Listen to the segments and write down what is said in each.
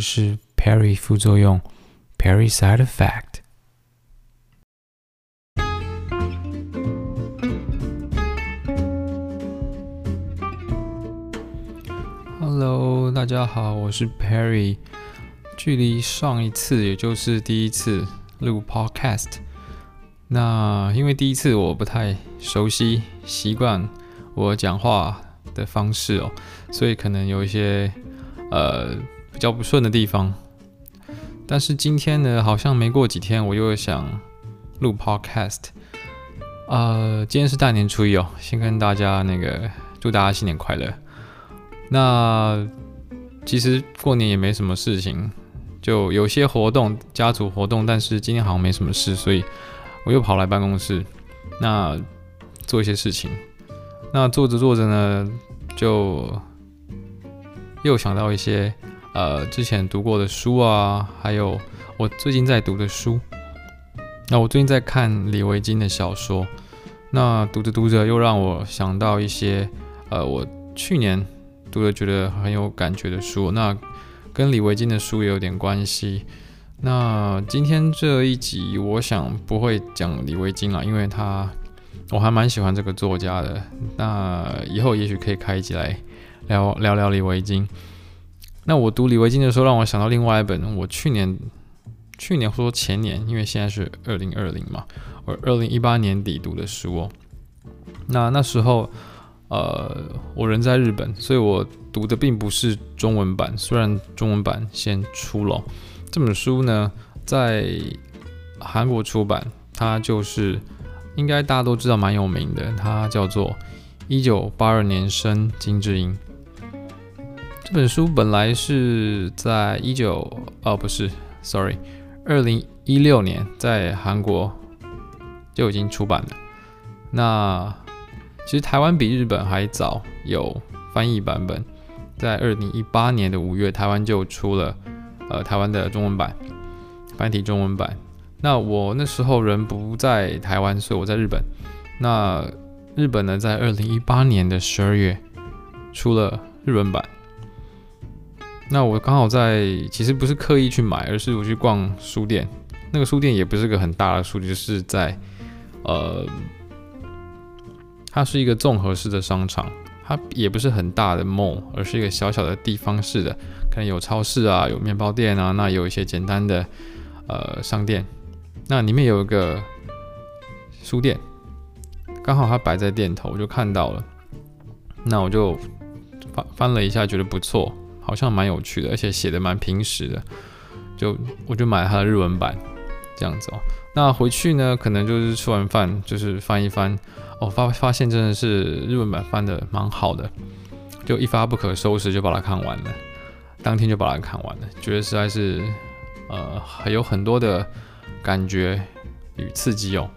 是 Perry 副作用，Perry side effect。Hello，大家好，我是 Perry。距离上一次，也就是第一次录 Podcast，那因为第一次我不太熟悉、习惯我讲话的方式哦，所以可能有一些呃比较不顺的地方。但是今天呢，好像没过几天，我又想录 Podcast。呃，今天是大年初一哦，先跟大家那个祝大家新年快乐。那其实过年也没什么事情，就有些活动，家族活动，但是今天好像没什么事，所以我又跑来办公室，那做一些事情。那做着做着呢，就又想到一些呃之前读过的书啊，还有我最近在读的书。那我最近在看李维京的小说，那读着读着又让我想到一些呃我去年。读了觉得很有感觉的书，那跟李维京的书也有点关系。那今天这一集，我想不会讲李维京啊，因为他我还蛮喜欢这个作家的。那以后也许可以开一集来聊聊聊李维京。那我读李维京的时候，让我想到另外一本，我去年去年或说前年，因为现在是二零二零嘛，我二零一八年底读的书哦。那那时候。呃，我人在日本，所以我读的并不是中文版。虽然中文版先出了这本书呢，在韩国出版，它就是应该大家都知道蛮有名的，它叫做《一九八二年生金智英》。这本书本来是在一九哦不是，sorry，二零一六年在韩国就已经出版了。那其实台湾比日本还早有翻译版本，在二零一八年的五月，台湾就出了呃台湾的中文版繁体中文版。那我那时候人不在台湾，所以我在日本。那日本呢，在二零一八年的十二月出了日文版。那我刚好在，其实不是刻意去买，而是我去逛书店。那个书店也不是个很大的书，就是在呃。它是一个综合式的商场，它也不是很大的 mall，而是一个小小的地方式的，可能有超市啊，有面包店啊，那有一些简单的呃商店，那里面有一个书店，刚好它摆在店头，我就看到了，那我就翻翻了一下，觉得不错，好像蛮有趣的，而且写的蛮平实的，就我就买了他的日文版，这样子哦。那回去呢，可能就是吃完饭，就是翻一翻。哦、发发现真的是日文版翻的蛮好的，就一发不可收拾就把它看完了，当天就把它看完了，觉得实在是呃还有很多的感觉与刺激哦。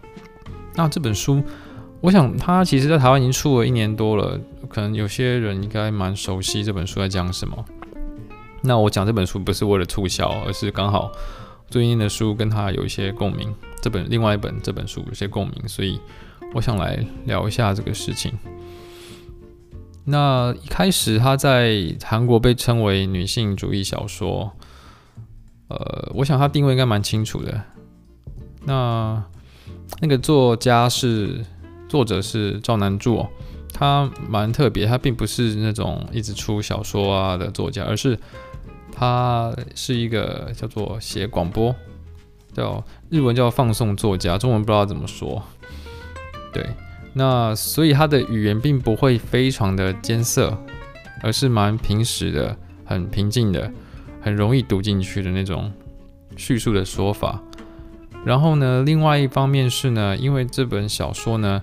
那这本书，我想它其实在台湾已经出了一年多了，可能有些人应该蛮熟悉这本书在讲什么。那我讲这本书不是为了促销，而是刚好最近的书跟他有一些共鸣，这本另外一本这本书有些共鸣，所以。我想来聊一下这个事情。那一开始，他在韩国被称为女性主义小说。呃，我想他定位应该蛮清楚的。那那个作家是作者是赵南柱，他蛮特别，他并不是那种一直出小说啊的作家，而是他是一个叫做写广播，叫日文叫放送作家，中文不知道怎么说。对，那所以他的语言并不会非常的艰涩，而是蛮平实的、很平静的、很容易读进去的那种叙述的说法。然后呢，另外一方面是呢，因为这本小说呢，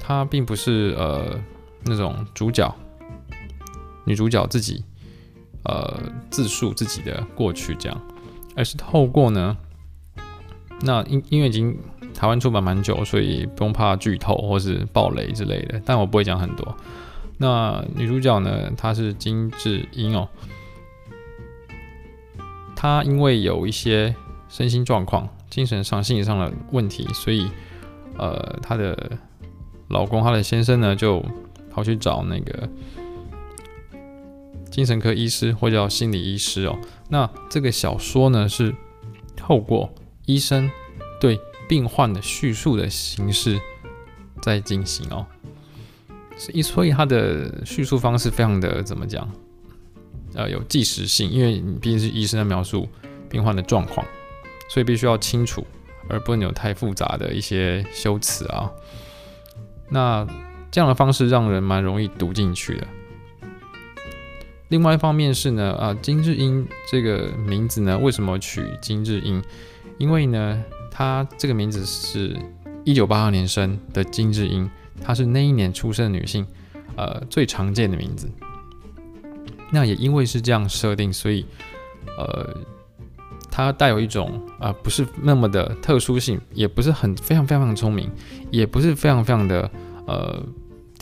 它并不是呃那种主角、女主角自己呃自述自己的过去这样，而是透过呢，那因因为已经。台湾出版蛮久，所以不用怕剧透或是暴雷之类的。但我不会讲很多。那女主角呢？她是金智英哦。她因为有一些身心状况、精神上、心理上的问题，所以呃，她的老公、她的先生呢，就跑去找那个精神科医师或叫心理医师哦。那这个小说呢，是透过医生对病患的叙述的形式在进行哦。所以他的叙述方式非常的怎么讲？呃，有即时性，因为你毕竟是医生在描述病患的状况，所以必须要清楚，而不能有太复杂的一些修辞啊。那这样的方式让人蛮容易读进去的。另外一方面是呢，啊，金智英这个名字呢，为什么取金智英？因为呢，她这个名字是一九八二年生的金智英，她是那一年出生的女性，呃，最常见的名字。那也因为是这样设定，所以，呃，她带有一种啊、不是那么的特殊性，也不是很非常非常聪明，也不是非常非常的呃。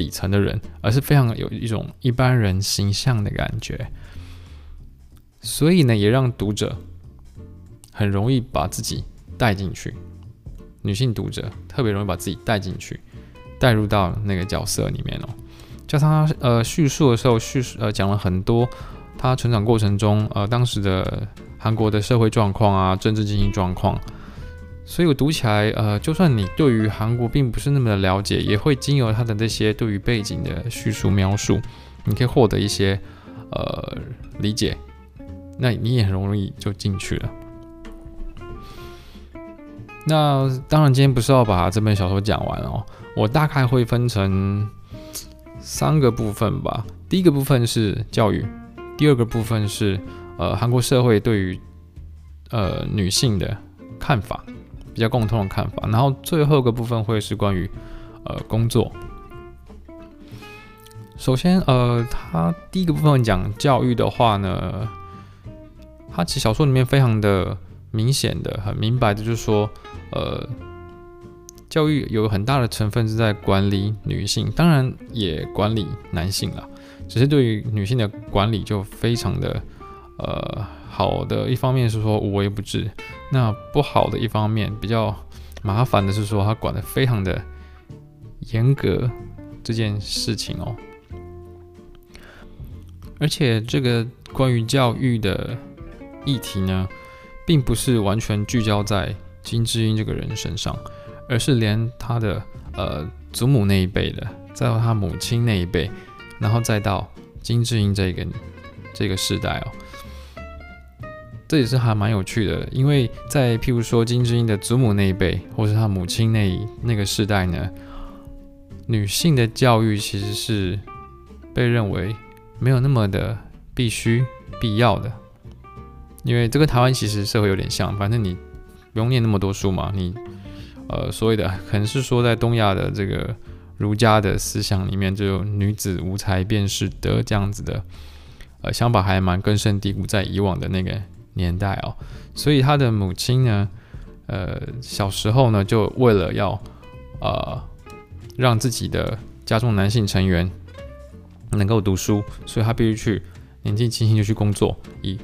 底层的人，而是非常有一种一般人形象的感觉，所以呢，也让读者很容易把自己带进去。女性读者特别容易把自己带进去，带入到那个角色里面哦。加上他呃叙述的时候叙述呃讲了很多他成长过程中呃当时的韩国的社会状况啊，政治经济状况。所以我读起来，呃，就算你对于韩国并不是那么的了解，也会经由他的那些对于背景的叙述描述，你可以获得一些呃理解，那你也很容易就进去了。那当然，今天不是要把这本小说讲完哦，我大概会分成三个部分吧。第一个部分是教育，第二个部分是呃韩国社会对于呃女性的看法。比较共同的看法，然后最后一个部分会是关于呃工作。首先，呃，他第一个部分讲教育的话呢，他其实小说里面非常的明显的、很明白的，就是说，呃，教育有很大的成分是在管理女性，当然也管理男性啦，只是对于女性的管理就非常的呃。好的一方面是说无微不至，那不好的一方面比较麻烦的是说他管得非常的严格这件事情哦，而且这个关于教育的议题呢，并不是完全聚焦在金智英这个人身上，而是连他的呃祖母那一辈的，再到他母亲那一辈，然后再到金智英这个这个世代哦。这也是还蛮有趣的，因为在譬如说金智英的祖母那一辈，或是她母亲那一那个世代呢，女性的教育其实是被认为没有那么的必须必要的，因为这个台湾其实社会有点像，反正你不用念那么多书嘛，你呃所谓的可能是说在东亚的这个儒家的思想里面，就有女子无才便是德这样子的呃想法还蛮根深蒂固在以往的那个。年代哦，所以他的母亲呢，呃，小时候呢，就为了要呃让自己的家中男性成员能够读书，所以他必须去年纪轻轻就去工作，以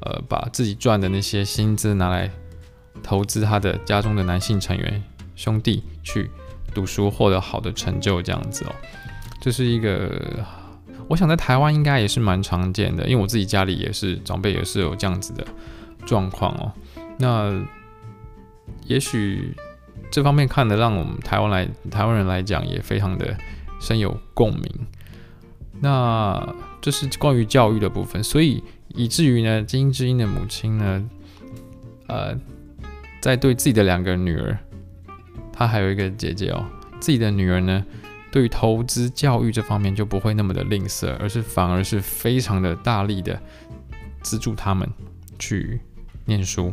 呃把自己赚的那些薪资拿来投资他的家中的男性成员兄弟去读书，获得好的成就，这样子哦，这是一个。我想在台湾应该也是蛮常见的，因为我自己家里也是长辈也是有这样子的状况哦。那也许这方面看的让我们台湾来台湾人来讲也非常的深有共鸣。那这是关于教育的部分，所以以至于呢，金智英的母亲呢，呃，在对自己的两个女儿，她还有一个姐姐哦，自己的女儿呢。对于投资教育这方面就不会那么的吝啬，而是反而是非常的大力的资助他们去念书、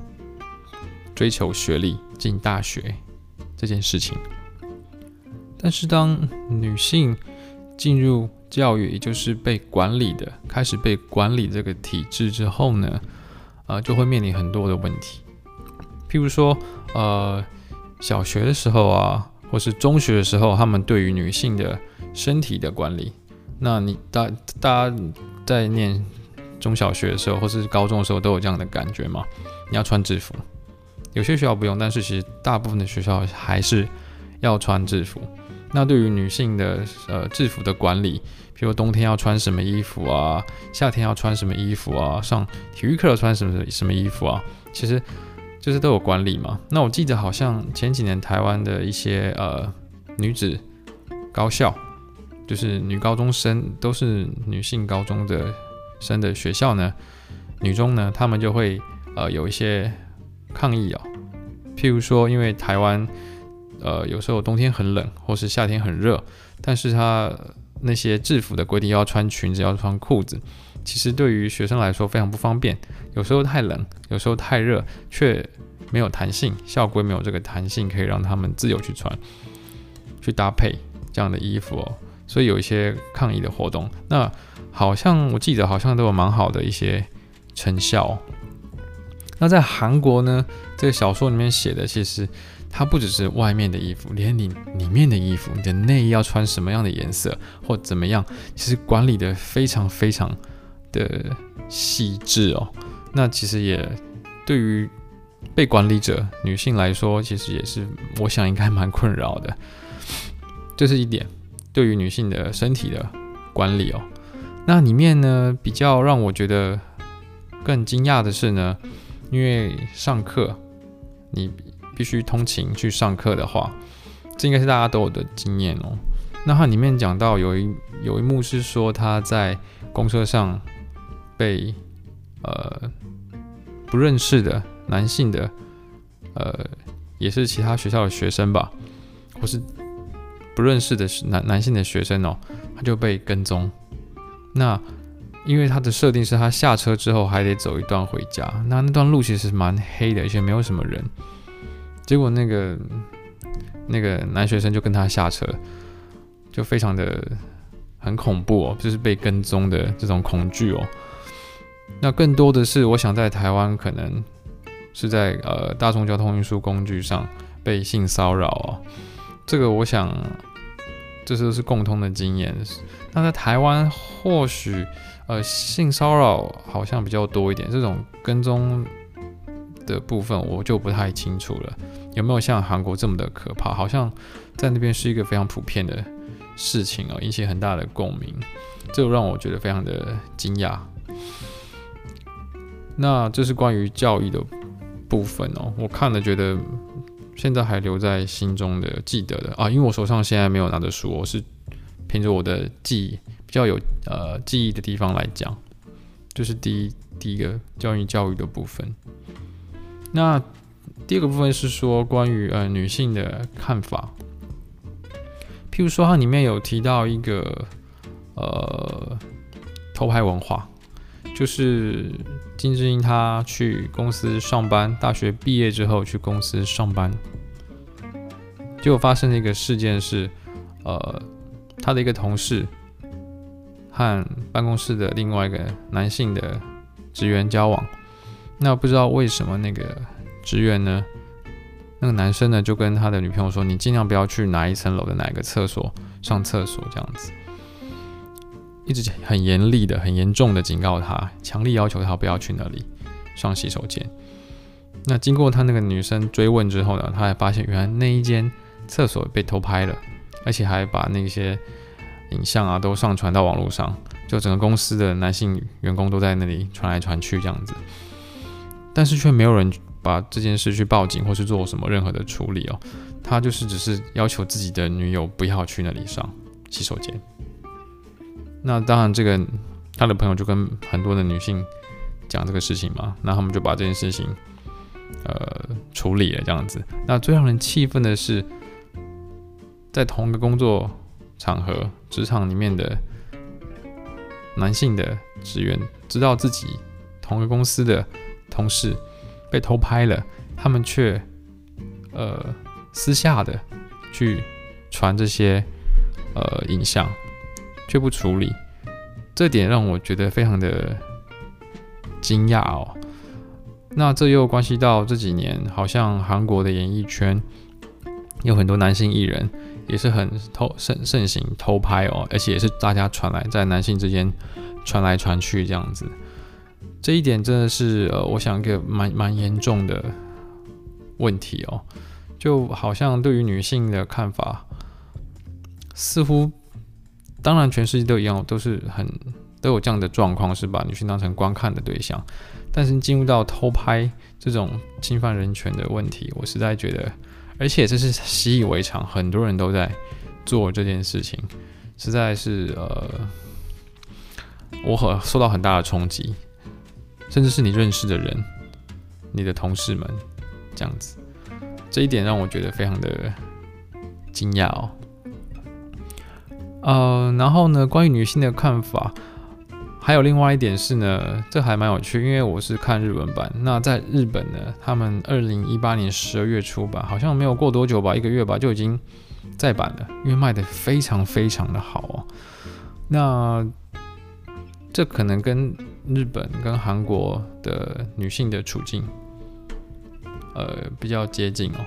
追求学历、进大学这件事情。但是当女性进入教育，也就是被管理的，开始被管理这个体制之后呢，呃，就会面临很多的问题。譬如说，呃，小学的时候啊。或是中学的时候，他们对于女性的身体的管理，那你大大家在念中小学的时候，或是高中的时候，都有这样的感觉吗？你要穿制服，有些学校不用，但是其实大部分的学校还是要穿制服。那对于女性的呃制服的管理，比如冬天要穿什么衣服啊，夏天要穿什么衣服啊，上体育课穿什么什么衣服啊，其实就是都有管理嘛。那我记得好像前几年台湾的一些呃女子高校，就是女高中生都是女性高中的生的学校呢，女中呢，他们就会呃有一些抗议哦，譬如说因为台湾。呃，有时候冬天很冷，或是夏天很热，但是他那些制服的规定要穿裙子，要穿裤子，其实对于学生来说非常不方便。有时候太冷，有时候太热，却没有弹性，校规没有这个弹性，可以让他们自由去穿、去搭配这样的衣服哦。所以有一些抗议的活动，那好像我记得好像都有蛮好的一些成效。那在韩国呢，这个小说里面写的其实。它不只是外面的衣服，连你里面的衣服，你的内衣要穿什么样的颜色或怎么样，其实管理的非常非常的细致哦。那其实也对于被管理者女性来说，其实也是我想应该蛮困扰的。这是一点对于女性的身体的管理哦。那里面呢，比较让我觉得更惊讶的是呢，因为上课你。必须通勤去上课的话，这应该是大家都有的经验哦。那它里面讲到有一有一幕是说他在公车上被呃不认识的男性的呃也是其他学校的学生吧，或是不认识的男男性的学生哦，他就被跟踪。那因为他的设定是他下车之后还得走一段回家，那那段路其实蛮黑的，而且没有什么人。结果那个那个男学生就跟他下车，就非常的很恐怖哦，就是被跟踪的这种恐惧哦。那更多的是，我想在台湾可能是在呃大众交通运输工具上被性骚扰哦。这个我想这都是共通的经验。那在台湾或许呃性骚扰好像比较多一点，这种跟踪。的部分我就不太清楚了，有没有像韩国这么的可怕？好像在那边是一个非常普遍的事情哦，引起很大的共鸣，这让我觉得非常的惊讶。那这是关于教育的部分哦，我看了觉得现在还留在心中的、记得的。啊，因为我手上现在没有拿着书，我是凭着我的记忆比较有呃记忆的地方来讲，就是第一第一个教育教育的部分。那第二个部分是说关于呃女性的看法，譬如说它里面有提到一个呃偷拍文化，就是金智英她去公司上班，大学毕业之后去公司上班，结果发生的一个事件是，呃，她的一个同事和办公室的另外一个男性的职员交往。那不知道为什么那个职员呢，那个男生呢就跟他的女朋友说：“你尽量不要去哪一层楼的哪一个厕所上厕所，这样子，一直很严厉的、很严重的警告他，强力要求他不要去那里上洗手间。”那经过他那个女生追问之后呢，他还发现原来那一间厕所被偷拍了，而且还把那些影像啊都上传到网络上，就整个公司的男性员工都在那里传来传去这样子。但是却没有人把这件事去报警或是做什么任何的处理哦，他就是只是要求自己的女友不要去那里上洗手间。那当然，这个他的朋友就跟很多的女性讲这个事情嘛，那他们就把这件事情呃处理了这样子。那最让人气愤的是，在同一个工作场合，职场里面的男性的职员知道自己同一个公司的。同事被偷拍了，他们却呃私下的去传这些呃影像，却不处理，这点让我觉得非常的惊讶哦。那这又关系到这几年，好像韩国的演艺圈有很多男性艺人也是很偷盛盛行偷拍哦，而且也是大家传来在男性之间传来传去这样子。这一点真的是呃，我想一个蛮蛮严重的问题哦，就好像对于女性的看法，似乎当然全世界都一样，都是很都有这样的状况，是把女性当成观看的对象。但是进入到偷拍这种侵犯人权的问题，我实在觉得，而且这是习以为常，很多人都在做这件事情，实在是呃，我很受到很大的冲击，甚至是你认识的人，你的同事们这样子，这一点让我觉得非常的惊讶哦。呃，然后呢，关于女性的看法。还有另外一点是呢，这还蛮有趣，因为我是看日文版。那在日本呢，他们二零一八年十二月出版，好像没有过多久吧，一个月吧，就已经再版了，因为卖得非常非常的好哦。那这可能跟日本跟韩国的女性的处境，呃，比较接近哦，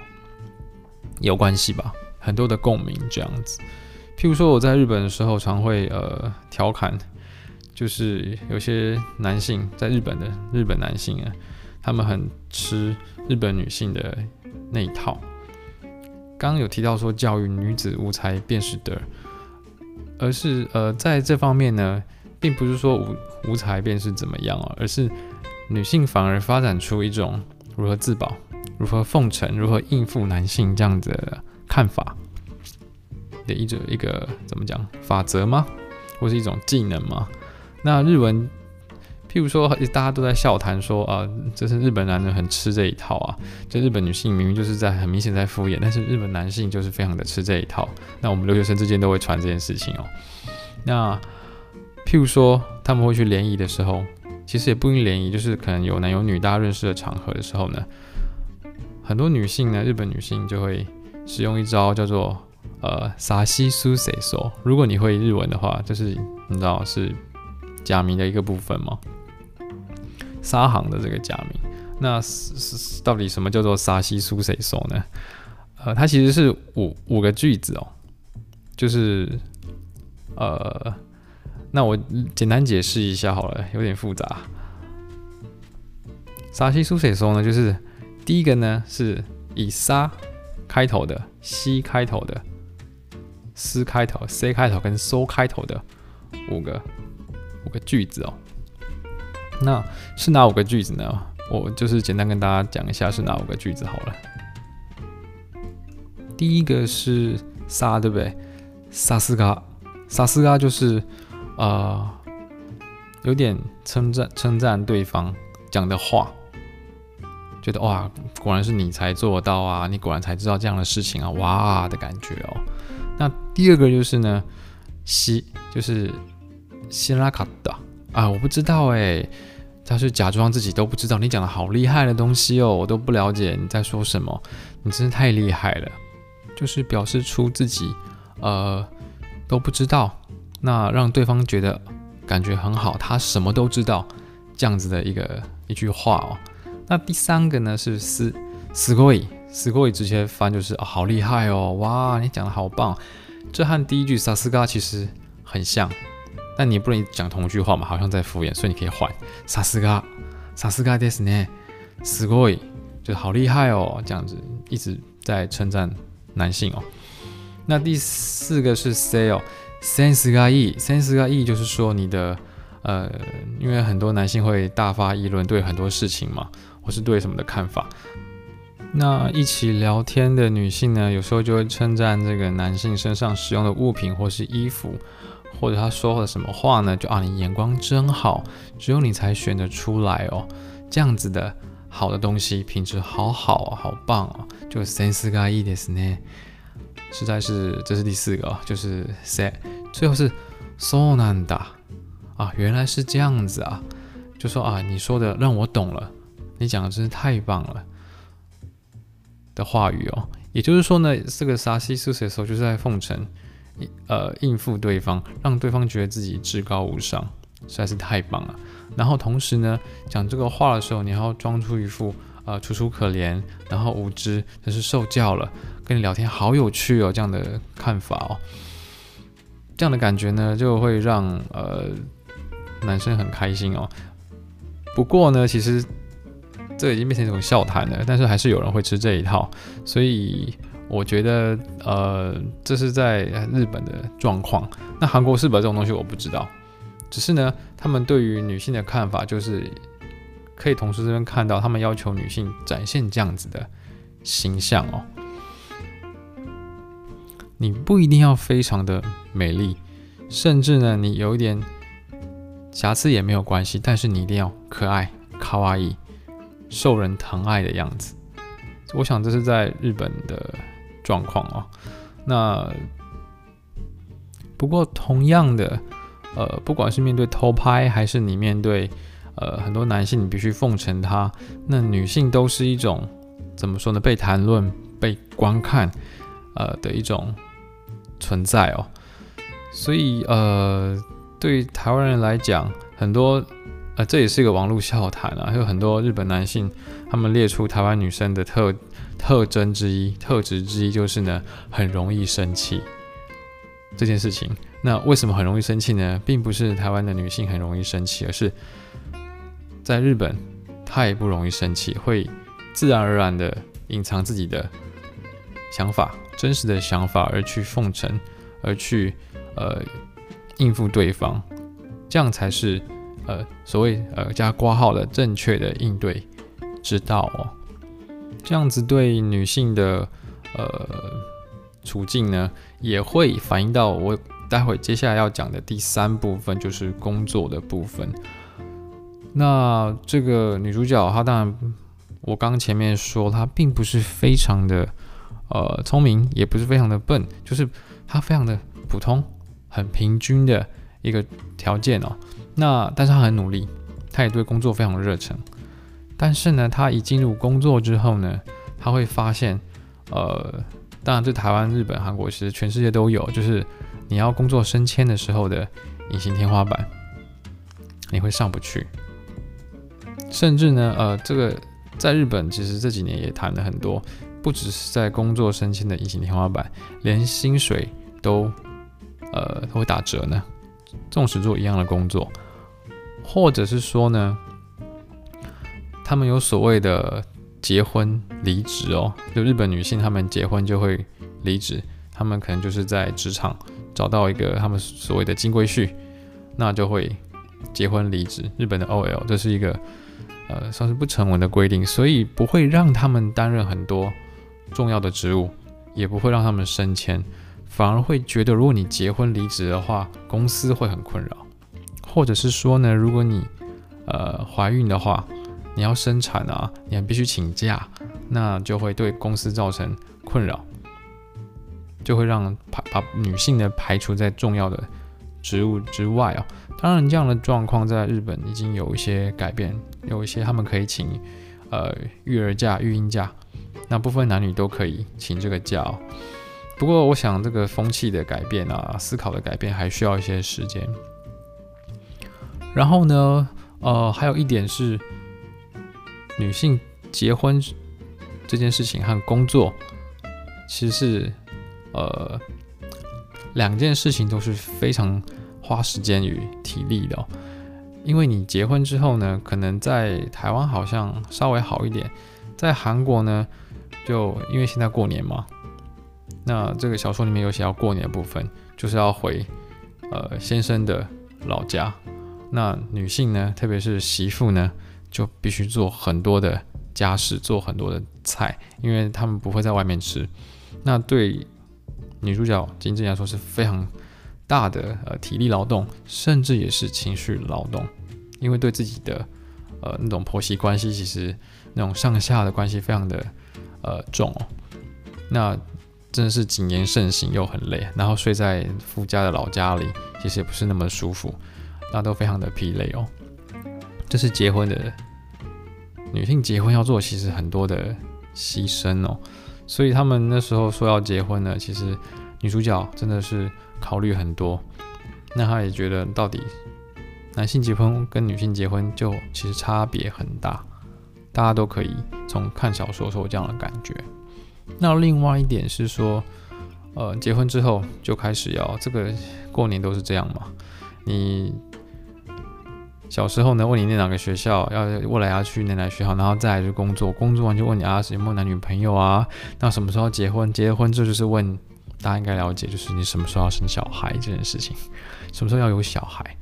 有关系吧？很多的共鸣这样子。譬如说我在日本的时候，常会呃调侃。就是有些男性在日本的日本男性啊，他们很吃日本女性的那一套。刚刚有提到说教育女子无才便是德，而是呃在这方面呢，并不是说无无才便是怎么样啊，而是女性反而发展出一种如何自保、如何奉承、如何应付男性这样子的看法的一种一个怎么讲法则吗？或是一种技能吗？那日文，譬如说，大家都在笑谈说啊，这是日本男人很吃这一套啊。就日本女性明明就是在很明显在敷衍，但是日本男性就是非常的吃这一套。那我们留学生之间都会传这件事情哦。那譬如说，他们会去联谊的时候，其实也不一定联谊，就是可能有男有女，大家认识的场合的时候呢，很多女性呢，日本女性就会使用一招叫做呃沙西苏塞索。如果你会日文的话，就是你知道是。假名的一个部分吗？沙行的这个假名，那是是到底什么叫做沙西苏谁说呢？呃，它其实是五五个句子哦，就是呃，那我简单解释一下好了，有点复杂。沙西苏谁说呢？就是第一个呢是以沙开头的，西开头的，斯开头，C 开头跟 S 开头的五个。五个句子哦，那是哪五个句子呢？我就是简单跟大家讲一下是哪五个句子好了。第一个是“撒”，对不对？“撒斯嘎”，“撒斯嘎”就是呃，有点称赞称赞对方讲的话，觉得哇，果然是你才做到啊，你果然才知道这样的事情啊，哇的感觉哦。那第二个就是呢，“西”，就是。辛拉卡的啊，我不知道哎，他是假装自己都不知道。你讲的好厉害的东西哦，我都不了解你在说什么。你真是太厉害了，就是表示出自己呃都不知道，那让对方觉得感觉很好，他什么都知道这样子的一个一句话哦。那第三个呢是すすごい すごい直接翻就是、哦、好厉害哦，哇，你讲的好棒。这和第一句さすが其实很像。但你也不能讲同一句话嘛，好像在敷衍，所以你可以换。さすが、さすがですね、すごい，就好厉害哦，这样子一直在称赞男性哦。那第四个是 say 哦，センスがいい、センスがいい就是说你的呃，因为很多男性会大发议论，对很多事情嘛，或是对什么的看法。 那一起聊天的女性呢，有时候就会称赞这个男性身上使用的物品或是衣服。或者他说了什么话呢？就啊，你眼光真好，只有你才选得出来哦。这样子的好的东西，品质好好啊，好棒啊，就センスがいいですね。实在是，这是第四个，就是 say，最后是そうなんだ啊，原来是这样子啊，就说啊，你说的让我懂了，你讲的真是太棒了 的话语哦。也就是说呢，这个撒西苏塞索就是在奉承。呃，应付对方，让对方觉得自己至高无上，实在是太棒了。然后同时呢，讲这个话的时候，你还要装出一副呃楚楚可怜，然后无知，但是受教了，跟你聊天好有趣哦，这样的看法哦，这样的感觉呢，就会让呃男生很开心哦。不过呢，其实这已经变成一种笑谈了，但是还是有人会吃这一套，所以。我觉得呃，这是在日本的状况。那韩国是不是这种东西我不知道，只是呢，他们对于女性的看法就是可以同时这边看到，他们要求女性展现这样子的形象哦。你不一定要非常的美丽，甚至呢，你有一点瑕疵也没有关系，但是你一定要可爱、卡哇伊、受人疼爱的样子。我想这是在日本的状况哦。那不过同样的，呃，不管是面对偷拍，还是你面对呃很多男性，你必须奉承他，那女性都是一种怎么说呢？被谈论、被观看，呃的一种。存在哦，所以呃，对台湾人来讲，很多呃，这也是一个网络笑谈啊，有很多日本男性，他们列出台湾女生的特特征之一、特质之一，就是呢，很容易生气这件事情。那为什么很容易生气呢？并不是台湾的女性很容易生气，而是在日本，太不容易生气，会自然而然的隐藏自己的想法。真实的想法而去奉承，而去呃应付对方，这样才是呃所谓呃加挂号的正确的应对之道哦。这样子对女性的呃处境呢，也会反映到我待会接下来要讲的第三部分，就是工作的部分。那这个女主角她当然，我刚前面说她并不是非常的。呃，聪明也不是非常的笨，就是她非常的普通，很平均的一个条件哦。那但是他很努力，他也对工作非常热忱。但是呢，他一进入工作之后呢，他会发现，呃，当然这台湾、日本、韩国其实全世界都有，就是你要工作升迁的时候的隐形天花板，你会上不去。甚至呢，呃，这个在日本其实这几年也谈了很多。不只是在工作升迁的隐形天花板，连薪水都呃都会打折呢。纵使做一样的工作，或者是说呢，他们有所谓的结婚离职哦，就日本女性她们结婚就会离职，她们可能就是在职场找到一个他们所谓的金龟婿，那就会结婚离职。日本的 OL 这是一个呃算是不成文的规定，所以不会让他们担任很多。重要的职务也不会让他们升迁，反而会觉得，如果你结婚离职的话，公司会很困扰，或者是说呢，如果你呃怀孕的话，你要生产啊，你还必须请假，那就会对公司造成困扰，就会让排把女性呢排除在重要的职务之外啊。当然，这样的状况在日本已经有一些改变，有一些他们可以请呃育儿假、育婴假。那部分男女都可以请这个假哦，不过我想这个风气的改变啊，思考的改变还需要一些时间。然后呢，呃，还有一点是，女性结婚这件事情和工作其实是呃两件事情都是非常花时间与体力的哦。因为你结婚之后呢，可能在台湾好像稍微好一点，在韩国呢。就因为现在过年嘛，那这个小说里面有写要过年的部分，就是要回呃先生的老家。那女性呢，特别是媳妇呢，就必须做很多的家事，做很多的菜，因为他们不会在外面吃。那对女主角金智英来说是非常大的呃体力劳动，甚至也是情绪劳动，因为对自己的呃那种婆媳关系，其实那种上下的关系非常的。呃，重哦，那真的是谨言慎行又很累，然后睡在夫家的老家里，其实也不是那么舒服，那都非常的疲累哦。这是结婚的女性结婚要做，其实很多的牺牲哦，所以他们那时候说要结婚呢，其实女主角真的是考虑很多，那她也觉得到底男性结婚跟女性结婚就其实差别很大。大家都可以从看小说说这样的感觉。那另外一点是说，呃，结婚之后就开始要这个过年都是这样嘛。你小时候呢，问你念哪个学校，要未来要去哪哪学校，然后再来就工作，工作完就问你啊，有没有男女朋友啊？那什么时候结婚？结婚这就是问大家应该了解，就是你什么时候要生小孩这件事情，什么时候要有小孩？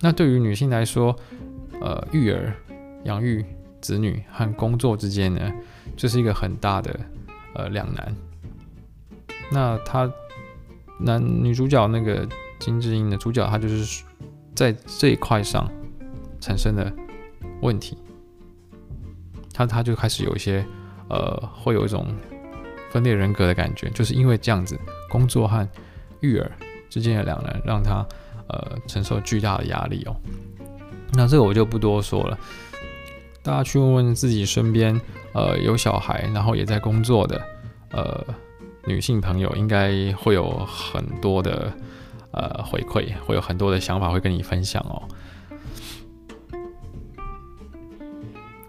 那对于女性来说，呃，育儿、养育子女和工作之间呢，这、就是一个很大的呃两难。那他男女主角那个金智英的主角，他就是在这一块上。产生的问题，他他就开始有一些呃，会有一种分裂人格的感觉，就是因为这样子，工作和育儿之间的两难，让他呃承受巨大的压力哦。那这个我就不多说了，大家去问问自己身边呃有小孩，然后也在工作的呃女性朋友，应该会有很多的呃回馈，会有很多的想法会跟你分享哦。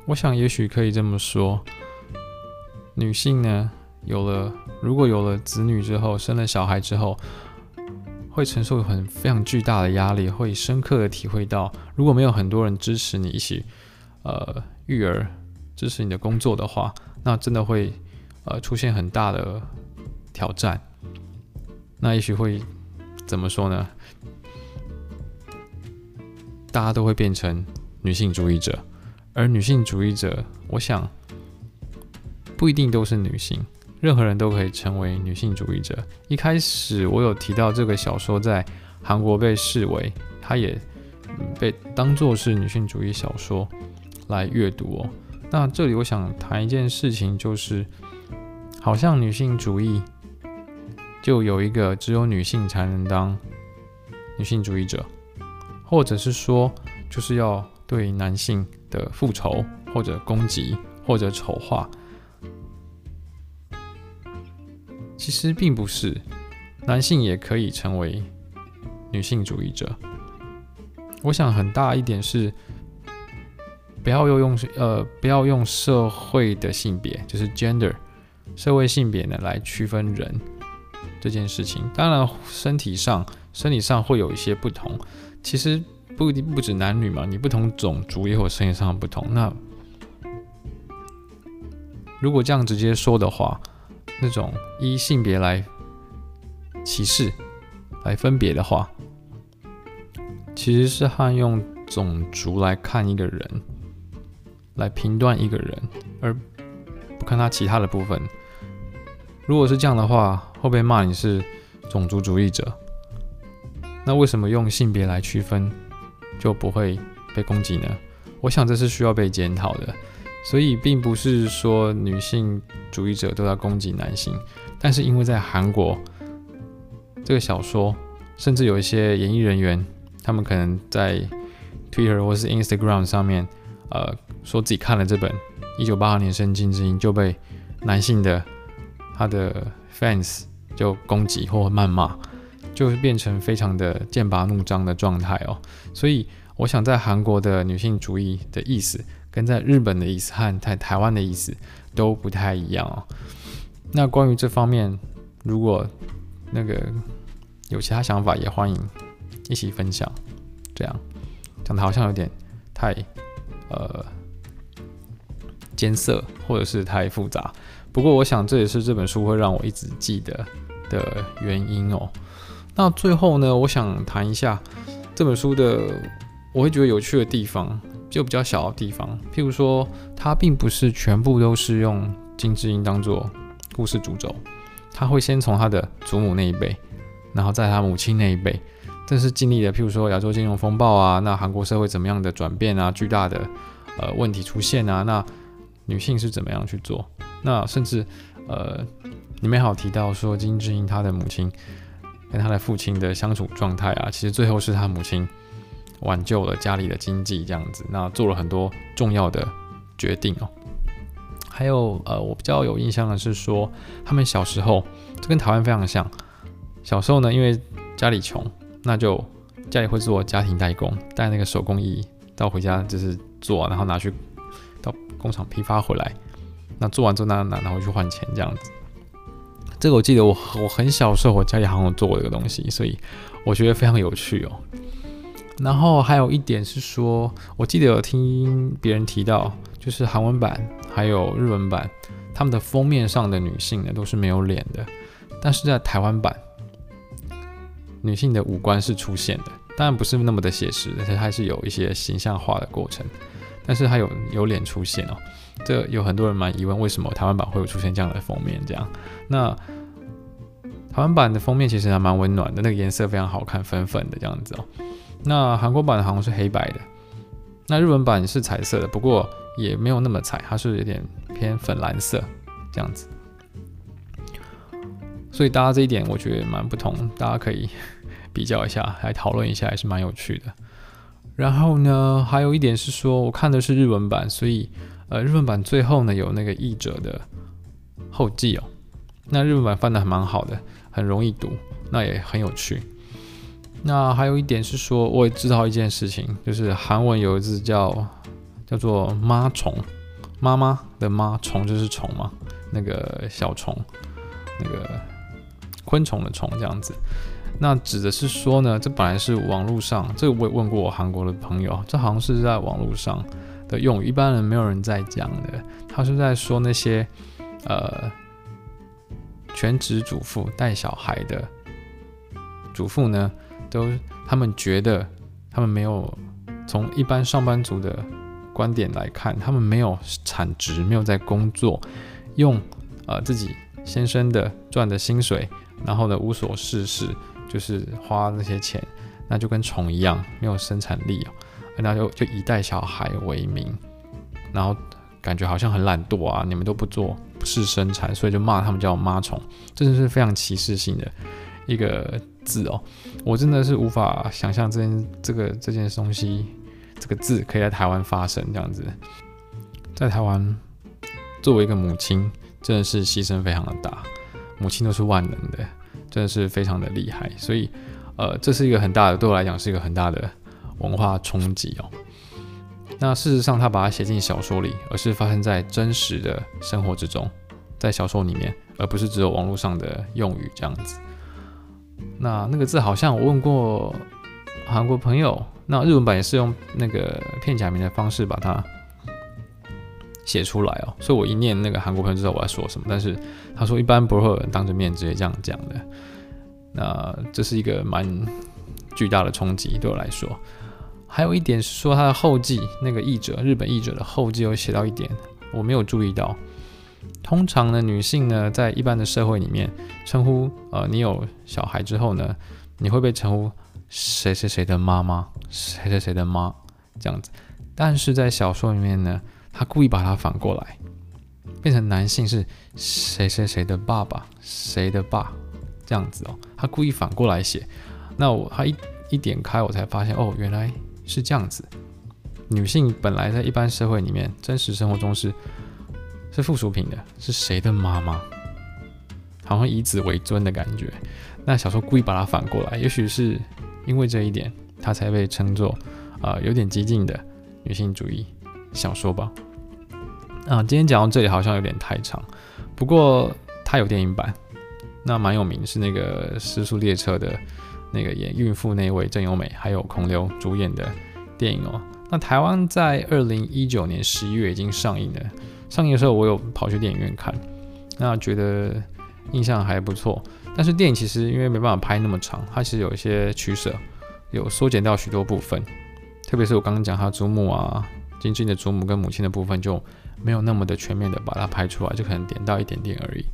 我想，也许可以这么说，女性呢，有了如果有了子女之后，生了小孩之后，会承受很非常巨大的压力，会深刻的体会到，如果没有很多人支持你一起，呃，育儿，支持你的工作的话，那真的会，呃，出现很大的挑战。那也许会怎么说呢？大家都会变成女性主义者。而女性主义者，我想不一定都是女性，任何人都可以成为女性主义者。一开始我有提到这个小说在韩国被视为，它也被当作是女性主义小说来阅读哦。那这里我想谈一件事情，就是好像女性主义就有一个只有女性才能当女性主义者，或者是说就是要对男性。的复仇或者攻击或者丑化，其实并不是，男性也可以成为女性主义者。我想很大一点是，不要又用呃不要用社会的性别，就是 gender 社会性别呢来区分人这件事情。当然，身体上身体上会有一些不同，其实。不一定不止男女嘛，你不同种族也有身体上的不同。那如果这样直接说的话，那种依性别来歧视、来分别的话，其实是和用种族来看一个人，来评断一个人，而不看他其他的部分。如果是这样的话，会被骂你是种族主义者。那为什么用性别来区分？就不会被攻击呢？我想这是需要被检讨的。所以并不是说女性主义者都在攻击男性，但是因为在韩国，这个小说，甚至有一些演艺人员，他们可能在 Twitter 或是 Instagram 上面，呃，说自己看了这本一九八二年生金智英，就被男性的他的 fans 就攻击或谩骂。就会变成非常的剑拔弩张的状态哦，所以我想在韩国的女性主义的意思，跟在日本的意思和在台湾的意思都不太一样哦。那关于这方面，如果那个有其他想法，也欢迎一起分享。这样讲的好像有点太呃艰涩，或者是太复杂。不过我想这也是这本书会让我一直记得的原因哦。那最后呢，我想谈一下这本书的我会觉得有趣的地方，就比较小的地方。譬如说，它并不是全部都是用金智英当做故事主轴，他会先从他的祖母那一辈，然后在他母亲那一辈，正是经历了譬如说亚洲金融风暴啊，那韩国社会怎么样的转变啊，巨大的呃问题出现啊，那女性是怎么样去做？那甚至呃，里面还有提到说金智英她的母亲。跟他的父亲的相处状态啊，其实最后是他母亲挽救了家里的经济，这样子，那做了很多重要的决定哦。还有呃，我比较有印象的是说，他们小时候这跟台湾非常像。小时候呢，因为家里穷，那就家里会做家庭代工，带那个手工艺到回家就是做，然后拿去到工厂批发回来，那做完之后拿拿拿回去换钱这样子。这个我记得我我很小时候，我家里好像有做过这个东西，所以我觉得非常有趣哦。然后还有一点是说，我记得有听别人提到，就是韩文版还有日文版，他们的封面上的女性呢都是没有脸的，但是在台湾版，女性的五官是出现的，当然不是那么的写实，而且还是有一些形象化的过程，但是还有有脸出现哦。这有很多人蛮疑问，为什么台湾版会有出现这样的封面？这样，那台湾版的封面其实还蛮温暖的，那个颜色非常好看，粉粉的这样子哦。那韩国版的好像是黑白的，那日文版是彩色的，不过也没有那么彩，它是有点偏粉蓝色这样子。所以大家这一点我觉得蛮不同，大家可以比较一下，来讨论一下，还是蛮有趣的。然后呢，还有一点是说，我看的是日文版，所以。呃，日本版最后呢有那个译者的后记哦，那日本版翻得还蛮好的，很容易读，那也很有趣。那还有一点是说，我也知道一件事情，就是韩文有一字叫叫做“妈虫”，妈妈的妈，虫就是虫嘛，那个小虫，那个昆虫的虫这样子。那指的是说呢，这本来是网络上，这个我也问过我韩国的朋友，这好像是在网络上。用语，一般人没有人在讲的。他是在说那些呃全职主妇带小孩的主妇呢，都他们觉得他们没有从一般上班族的观点来看，他们没有产值，没有在工作，用呃自己先生的赚的薪水，然后呢无所事事，就是花那些钱，那就跟虫一样，没有生产力哦。那就就以带小孩为名，然后感觉好像很懒惰啊，你们都不做，不是生产，所以就骂他们叫妈虫，真的是非常歧视性的一个字哦。我真的是无法想象这件这个这件东西这个字可以在台湾发生这样子，在台湾作为一个母亲，真的是牺牲非常的大，母亲都是万能的，真的是非常的厉害，所以呃，这是一个很大的，对我来讲是一个很大的。文化冲击哦，那事实上他把它写进小说里，而是发生在真实的生活之中，在小说里面，而不是只有网络上的用语这样子。那那个字好像我问过韩国朋友，那日文版也是用那个片假名的方式把它写出来哦，所以我一念那个韩国朋友知道我在说什么，但是他说一般不会有人当着面直接这样讲的。那这是一个蛮巨大的冲击对我来说。还有一点是说，他的后记那个译者，日本译者的后记有写到一点，我没有注意到。通常呢，女性呢，在一般的社会里面，称呼呃，你有小孩之后呢，你会被称呼谁谁谁的妈妈，谁谁谁的妈这样子。但是在小说里面呢，他故意把它反过来，变成男性是谁谁谁的爸爸，谁的爸这样子哦，他故意反过来写。那我他一一点开，我才发现哦，原来。是这样子，女性本来在一般社会里面，真实生活中是是附属品的，是谁的妈妈？好像以子为尊的感觉。那小说故意把它反过来，也许是因为这一点，它才被称作啊、有点激进的女性主义小说吧。啊，今天讲到这里好像有点太长，不过它有电影版，那蛮有名，是那个《失速列车》的。那个演孕妇那位郑有美，还有孔刘主演的电影哦。那台湾在二零一九年十一月已经上映了。上映的时候我有跑去电影院看，那觉得印象还不错。但是电影其实因为没办法拍那么长，它其实有一些取舍，有缩减掉许多部分。特别是我刚刚讲他祖母啊，金智英的祖母跟母亲的部分就没有那么的全面的把它拍出来，就可能点到一点点而已。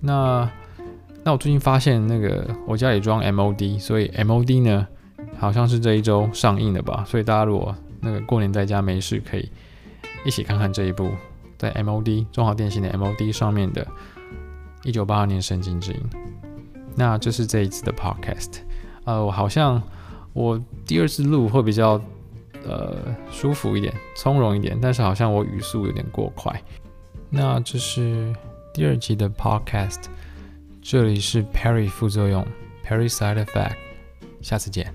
那。那我最近发现，那个我家里装 MOD，所以 MOD 呢，好像是这一周上映的吧。所以大家如果那个过年在家没事，可以一起看看这一部在 MOD 中华电信的 MOD 上面的《1982年神经之音》。那这是这一次的 Podcast。呃，我好像我第二次录会比较呃舒服一点，从容一点，但是好像我语速有点过快。那这是第二集的 Podcast。这里是 Perry 副作用，Perry Side Effect，下次见。